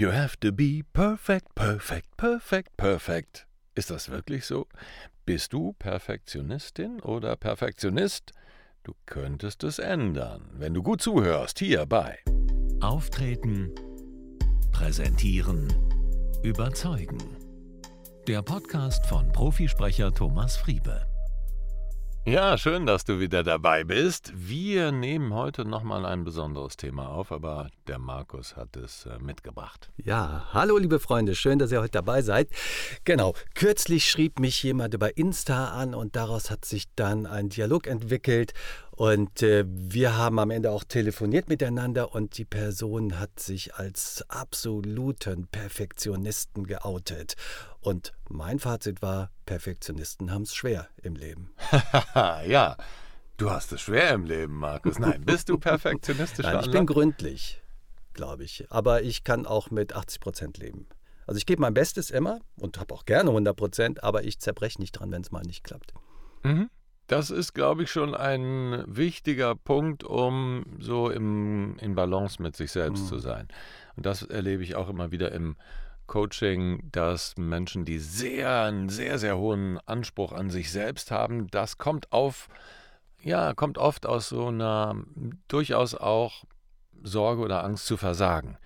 You have to be perfect, perfect, perfect, perfect. Ist das wirklich so? Bist du Perfektionistin oder Perfektionist? Du könntest es ändern, wenn du gut zuhörst, hierbei. Auftreten, präsentieren, überzeugen. Der Podcast von Profisprecher Thomas Friebe. Ja, schön, dass du wieder dabei bist. Wir nehmen heute nochmal ein besonderes Thema auf, aber der Markus hat es äh, mitgebracht. Ja, hallo liebe Freunde, schön, dass ihr heute dabei seid. Genau, kürzlich schrieb mich jemand über Insta an und daraus hat sich dann ein Dialog entwickelt und äh, wir haben am Ende auch telefoniert miteinander und die Person hat sich als absoluten Perfektionisten geoutet. Und mein Fazit war, Perfektionisten haben es schwer im Leben. ja, du hast es schwer im Leben, Markus. Nein, bist du perfektionistisch? Nein, ich bin gründlich, glaube ich. Aber ich kann auch mit 80 Prozent leben. Also ich gebe mein Bestes immer und habe auch gerne 100 Prozent, aber ich zerbreche nicht dran, wenn es mal nicht klappt. Mhm. Das ist, glaube ich, schon ein wichtiger Punkt, um so im, in Balance mit sich selbst mhm. zu sein. Und das erlebe ich auch immer wieder im Coaching, dass Menschen, die sehr, einen sehr, sehr hohen Anspruch an sich selbst haben, das kommt auf, ja, kommt oft aus so einer durchaus auch Sorge oder Angst zu versagen.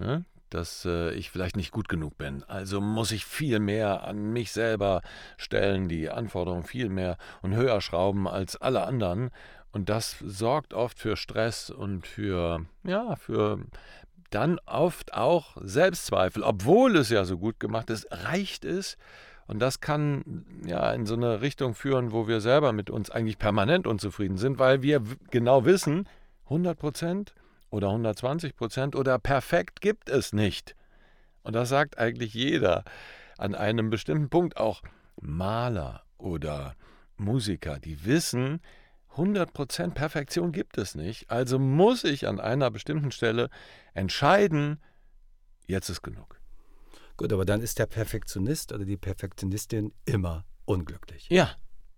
Ne? Dass äh, ich vielleicht nicht gut genug bin. Also muss ich viel mehr an mich selber stellen, die Anforderungen viel mehr und höher schrauben als alle anderen. Und das sorgt oft für Stress und für, ja, für dann oft auch Selbstzweifel, obwohl es ja so gut gemacht ist, reicht es. Und das kann ja in so eine Richtung führen, wo wir selber mit uns eigentlich permanent unzufrieden sind, weil wir genau wissen, 100 Prozent oder 120 Prozent oder perfekt gibt es nicht. Und das sagt eigentlich jeder an einem bestimmten Punkt, auch Maler oder Musiker, die wissen, 100% Perfektion gibt es nicht, also muss ich an einer bestimmten Stelle entscheiden, jetzt ist genug. Gut, aber dann ist der Perfektionist oder die Perfektionistin immer unglücklich. Ja,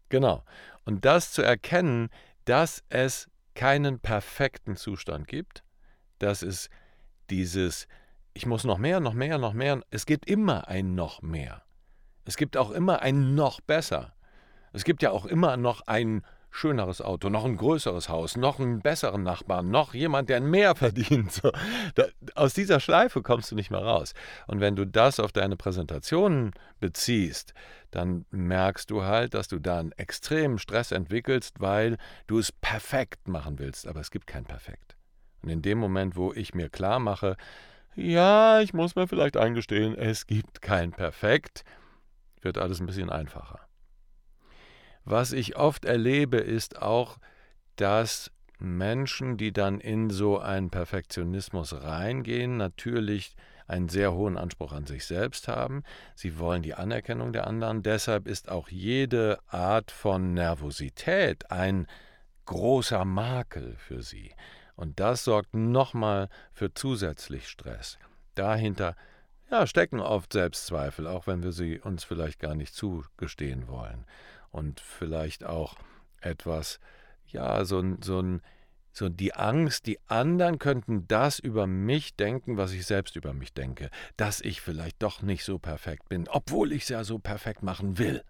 genau. Und das zu erkennen, dass es keinen perfekten Zustand gibt, dass es dieses, ich muss noch mehr, noch mehr, noch mehr, es gibt immer ein noch mehr. Es gibt auch immer ein noch besser. Es gibt ja auch immer noch ein schöneres Auto, noch ein größeres Haus, noch einen besseren Nachbarn, noch jemand, der mehr verdient. So, da, aus dieser Schleife kommst du nicht mehr raus. Und wenn du das auf deine Präsentationen beziehst, dann merkst du halt, dass du da einen extremen Stress entwickelst, weil du es perfekt machen willst. Aber es gibt kein Perfekt. Und in dem Moment, wo ich mir klar mache, ja, ich muss mir vielleicht eingestehen, es gibt kein Perfekt, wird alles ein bisschen einfacher. Was ich oft erlebe, ist auch, dass Menschen, die dann in so einen Perfektionismus reingehen, natürlich einen sehr hohen Anspruch an sich selbst haben. Sie wollen die Anerkennung der anderen. Deshalb ist auch jede Art von Nervosität ein großer Makel für sie. Und das sorgt nochmal für zusätzlich Stress. Dahinter ja, stecken oft Selbstzweifel, auch wenn wir sie uns vielleicht gar nicht zugestehen wollen. Und vielleicht auch etwas, ja, so so so die Angst, die anderen könnten das über mich denken, was ich selbst über mich denke, dass ich vielleicht doch nicht so perfekt bin, obwohl ich es ja so perfekt machen will.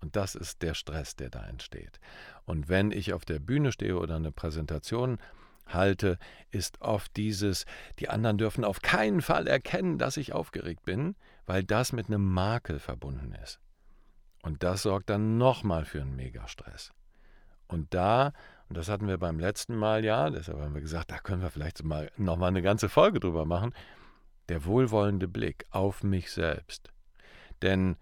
Und das ist der Stress, der da entsteht. Und wenn ich auf der Bühne stehe oder eine Präsentation halte, ist oft dieses, die anderen dürfen auf keinen Fall erkennen, dass ich aufgeregt bin, weil das mit einem Makel verbunden ist. Und das sorgt dann nochmal für einen Megastress. Und da, und das hatten wir beim letzten Mal ja, deshalb haben wir gesagt, da können wir vielleicht mal nochmal eine ganze Folge drüber machen, der wohlwollende Blick auf mich selbst. Denn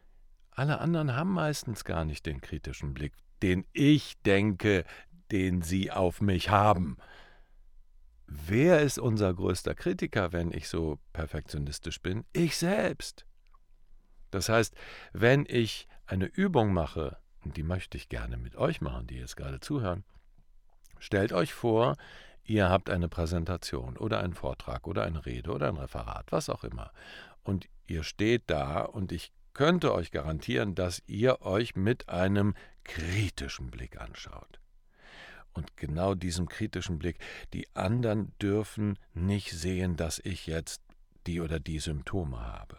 alle anderen haben meistens gar nicht den kritischen Blick, den ich denke, den sie auf mich haben. Wer ist unser größter Kritiker, wenn ich so perfektionistisch bin? Ich selbst. Das heißt, wenn ich eine Übung mache, und die möchte ich gerne mit euch machen, die jetzt gerade zuhören, stellt euch vor, ihr habt eine Präsentation oder einen Vortrag oder eine Rede oder ein Referat, was auch immer. Und ihr steht da und ich könnte euch garantieren, dass ihr euch mit einem kritischen Blick anschaut und genau diesem kritischen Blick. Die anderen dürfen nicht sehen, dass ich jetzt die oder die Symptome habe.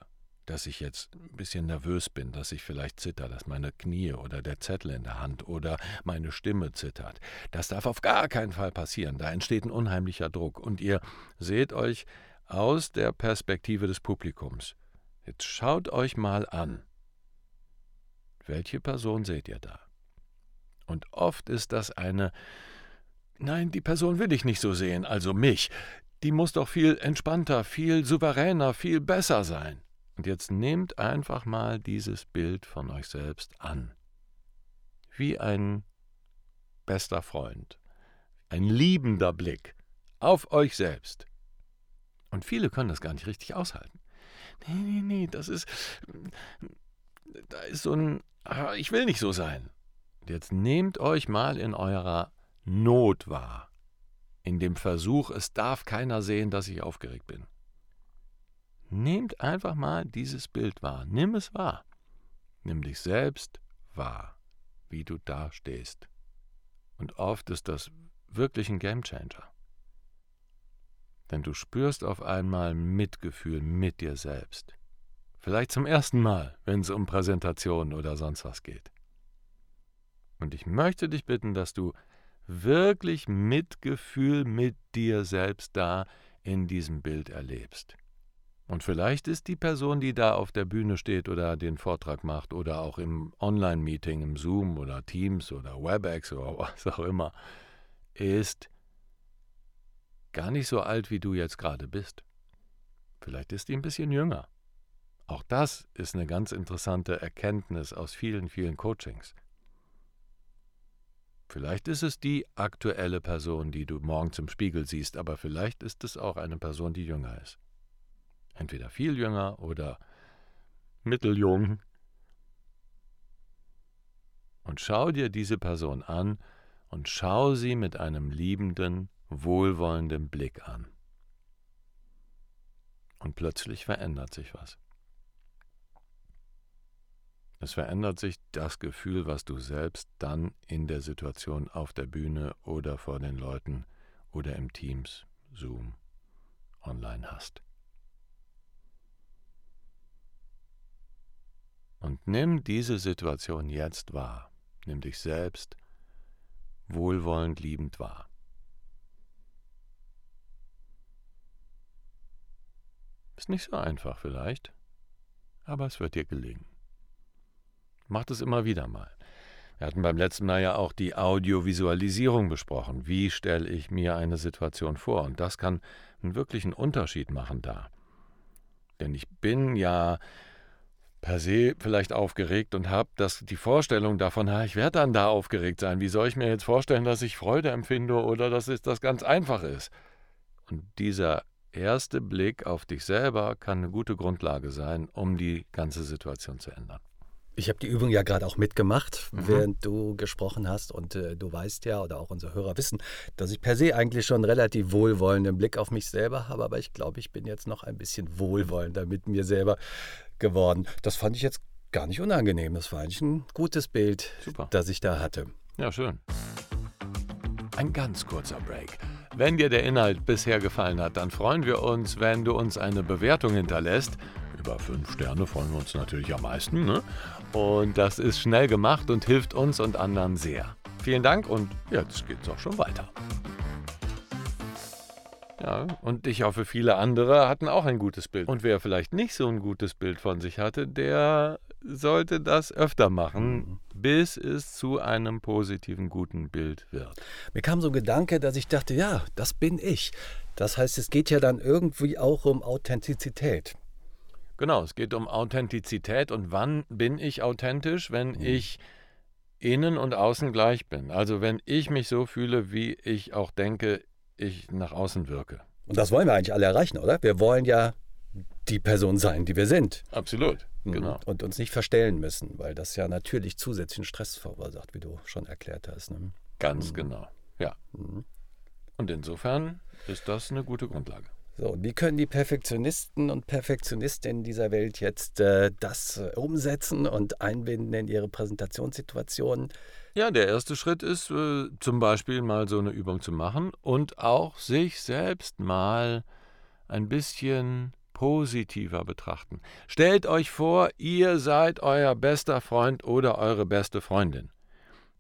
Dass ich jetzt ein bisschen nervös bin, dass ich vielleicht zitter, dass meine Knie oder der Zettel in der Hand oder meine Stimme zittert. Das darf auf gar keinen Fall passieren. Da entsteht ein unheimlicher Druck. Und ihr seht euch aus der Perspektive des Publikums. Jetzt schaut euch mal an. Welche Person seht ihr da? Und oft ist das eine Nein, die Person will ich nicht so sehen, also mich. Die muss doch viel entspannter, viel souveräner, viel besser sein. Und jetzt nehmt einfach mal dieses Bild von euch selbst an. Wie ein bester Freund, ein liebender Blick auf euch selbst. Und viele können das gar nicht richtig aushalten. Nee, nee, nee, das ist. Da ist so ein. Ah, ich will nicht so sein. Und jetzt nehmt euch mal in eurer Not wahr. In dem Versuch, es darf keiner sehen, dass ich aufgeregt bin. Nehmt einfach mal dieses Bild wahr. Nimm es wahr. Nimm dich selbst wahr, wie du da stehst. Und oft ist das wirklich ein Gamechanger. Denn du spürst auf einmal Mitgefühl mit dir selbst. Vielleicht zum ersten Mal, wenn es um Präsentationen oder sonst was geht. Und ich möchte dich bitten, dass du wirklich Mitgefühl mit dir selbst da in diesem Bild erlebst. Und vielleicht ist die Person, die da auf der Bühne steht oder den Vortrag macht oder auch im Online-Meeting, im Zoom oder Teams oder WebEx oder was auch immer, ist gar nicht so alt, wie du jetzt gerade bist. Vielleicht ist die ein bisschen jünger. Auch das ist eine ganz interessante Erkenntnis aus vielen, vielen Coachings. Vielleicht ist es die aktuelle Person, die du morgens im Spiegel siehst, aber vielleicht ist es auch eine Person, die jünger ist. Entweder viel jünger oder mitteljung. Und schau dir diese Person an und schau sie mit einem liebenden, wohlwollenden Blick an. Und plötzlich verändert sich was. Es verändert sich das Gefühl, was du selbst dann in der Situation auf der Bühne oder vor den Leuten oder im Teams, Zoom, online hast. Und nimm diese Situation jetzt wahr. Nimm dich selbst wohlwollend liebend wahr. Ist nicht so einfach vielleicht, aber es wird dir gelingen. Macht es immer wieder mal. Wir hatten beim letzten Mal ja auch die Audiovisualisierung besprochen. Wie stelle ich mir eine Situation vor? Und das kann einen wirklichen Unterschied machen da. Denn ich bin ja per se vielleicht aufgeregt und habe die Vorstellung davon, ha, ich werde dann da aufgeregt sein. Wie soll ich mir jetzt vorstellen, dass ich Freude empfinde oder dass es das ganz einfach ist? Und dieser erste Blick auf dich selber kann eine gute Grundlage sein, um die ganze Situation zu ändern. Ich habe die Übung ja gerade auch mitgemacht, mhm. während du gesprochen hast. Und äh, du weißt ja, oder auch unsere Hörer wissen, dass ich per se eigentlich schon einen relativ wohlwollenden Blick auf mich selber habe. Aber ich glaube, ich bin jetzt noch ein bisschen wohlwollender mit mir selber geworden. Das fand ich jetzt gar nicht unangenehm. Das war eigentlich ein gutes Bild, Super. das ich da hatte. Ja, schön. Ein ganz kurzer Break. Wenn dir der Inhalt bisher gefallen hat, dann freuen wir uns, wenn du uns eine Bewertung hinterlässt. Über fünf Sterne freuen wir uns natürlich am meisten. Ne? Und das ist schnell gemacht und hilft uns und anderen sehr. Vielen Dank und jetzt geht's auch schon weiter. Ja, und ich hoffe, viele andere hatten auch ein gutes Bild. Und wer vielleicht nicht so ein gutes Bild von sich hatte, der sollte das öfter machen, mhm. bis es zu einem positiven, guten Bild wird. Mir kam so ein Gedanke, dass ich dachte, ja, das bin ich. Das heißt, es geht ja dann irgendwie auch um Authentizität. Genau, es geht um Authentizität und wann bin ich authentisch, wenn mhm. ich innen und außen gleich bin. Also wenn ich mich so fühle, wie ich auch denke, ich nach außen wirke. Und das wollen wir eigentlich alle erreichen, oder? Wir wollen ja die Person sein, die wir sind. Absolut, mhm. genau. Und uns nicht verstellen müssen, weil das ja natürlich zusätzlichen Stress verursacht, wie du schon erklärt hast. Ne? Ganz mhm. genau, ja. Mhm. Und insofern ist das eine gute Grundlage. So, wie können die Perfektionisten und Perfektionistinnen dieser Welt jetzt äh, das äh, umsetzen und einbinden in ihre Präsentationssituationen? Ja, der erste Schritt ist äh, zum Beispiel mal so eine Übung zu machen und auch sich selbst mal ein bisschen positiver betrachten. Stellt euch vor, ihr seid euer bester Freund oder eure beste Freundin.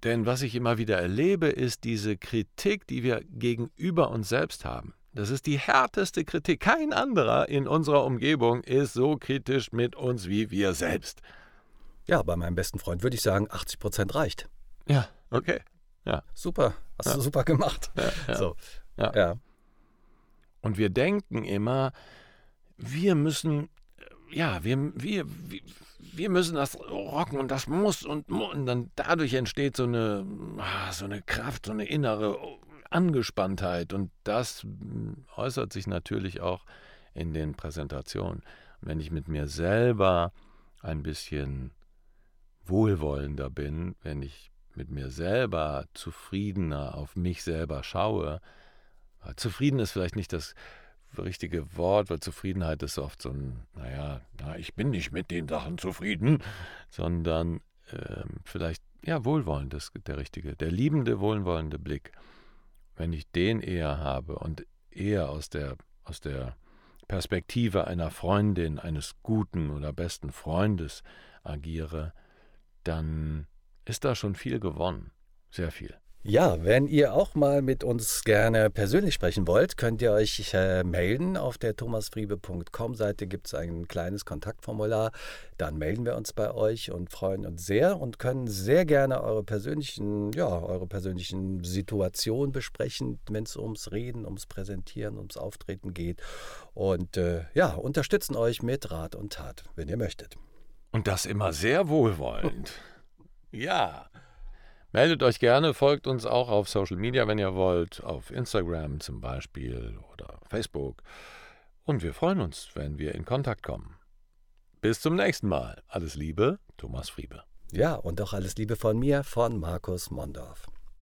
Denn was ich immer wieder erlebe, ist diese Kritik, die wir gegenüber uns selbst haben. Das ist die härteste Kritik. Kein anderer in unserer Umgebung ist so kritisch mit uns wie wir selbst. Ja, bei meinem besten Freund würde ich sagen, 80 Prozent reicht. Ja, okay. Ja. Super, hast ja. du super gemacht. Ja, ja. So. Ja. ja. Und wir denken immer, wir müssen, ja, wir, wir, wir müssen das rocken und das muss und, und dann dadurch entsteht so eine, ah, so eine Kraft, so eine innere Angespanntheit und das äußert sich natürlich auch in den Präsentationen. wenn ich mit mir selber ein bisschen wohlwollender bin, wenn ich mit mir selber zufriedener auf mich selber schaue, zufrieden ist vielleicht nicht das richtige Wort, weil Zufriedenheit ist oft so ein, naja, na, ich bin nicht mit den Sachen zufrieden, sondern äh, vielleicht, ja, wohlwollend ist der richtige, der liebende, wohlwollende Blick. Wenn ich den eher habe und eher aus der, aus der Perspektive einer Freundin, eines guten oder besten Freundes agiere, dann ist da schon viel gewonnen. Sehr viel. Ja, wenn ihr auch mal mit uns gerne persönlich sprechen wollt, könnt ihr euch äh, melden. Auf der thomasfriebe.com-Seite gibt es ein kleines Kontaktformular. Dann melden wir uns bei euch und freuen uns sehr und können sehr gerne eure persönlichen, ja, eure persönlichen Situationen besprechen, wenn es ums Reden, ums Präsentieren, ums Auftreten geht. Und äh, ja, unterstützen euch mit Rat und Tat, wenn ihr möchtet. Und das immer sehr wohlwollend. ja. Meldet euch gerne, folgt uns auch auf Social Media, wenn ihr wollt, auf Instagram zum Beispiel oder Facebook. Und wir freuen uns, wenn wir in Kontakt kommen. Bis zum nächsten Mal. Alles Liebe, Thomas Friebe. Ja, und auch alles Liebe von mir, von Markus Mondorf.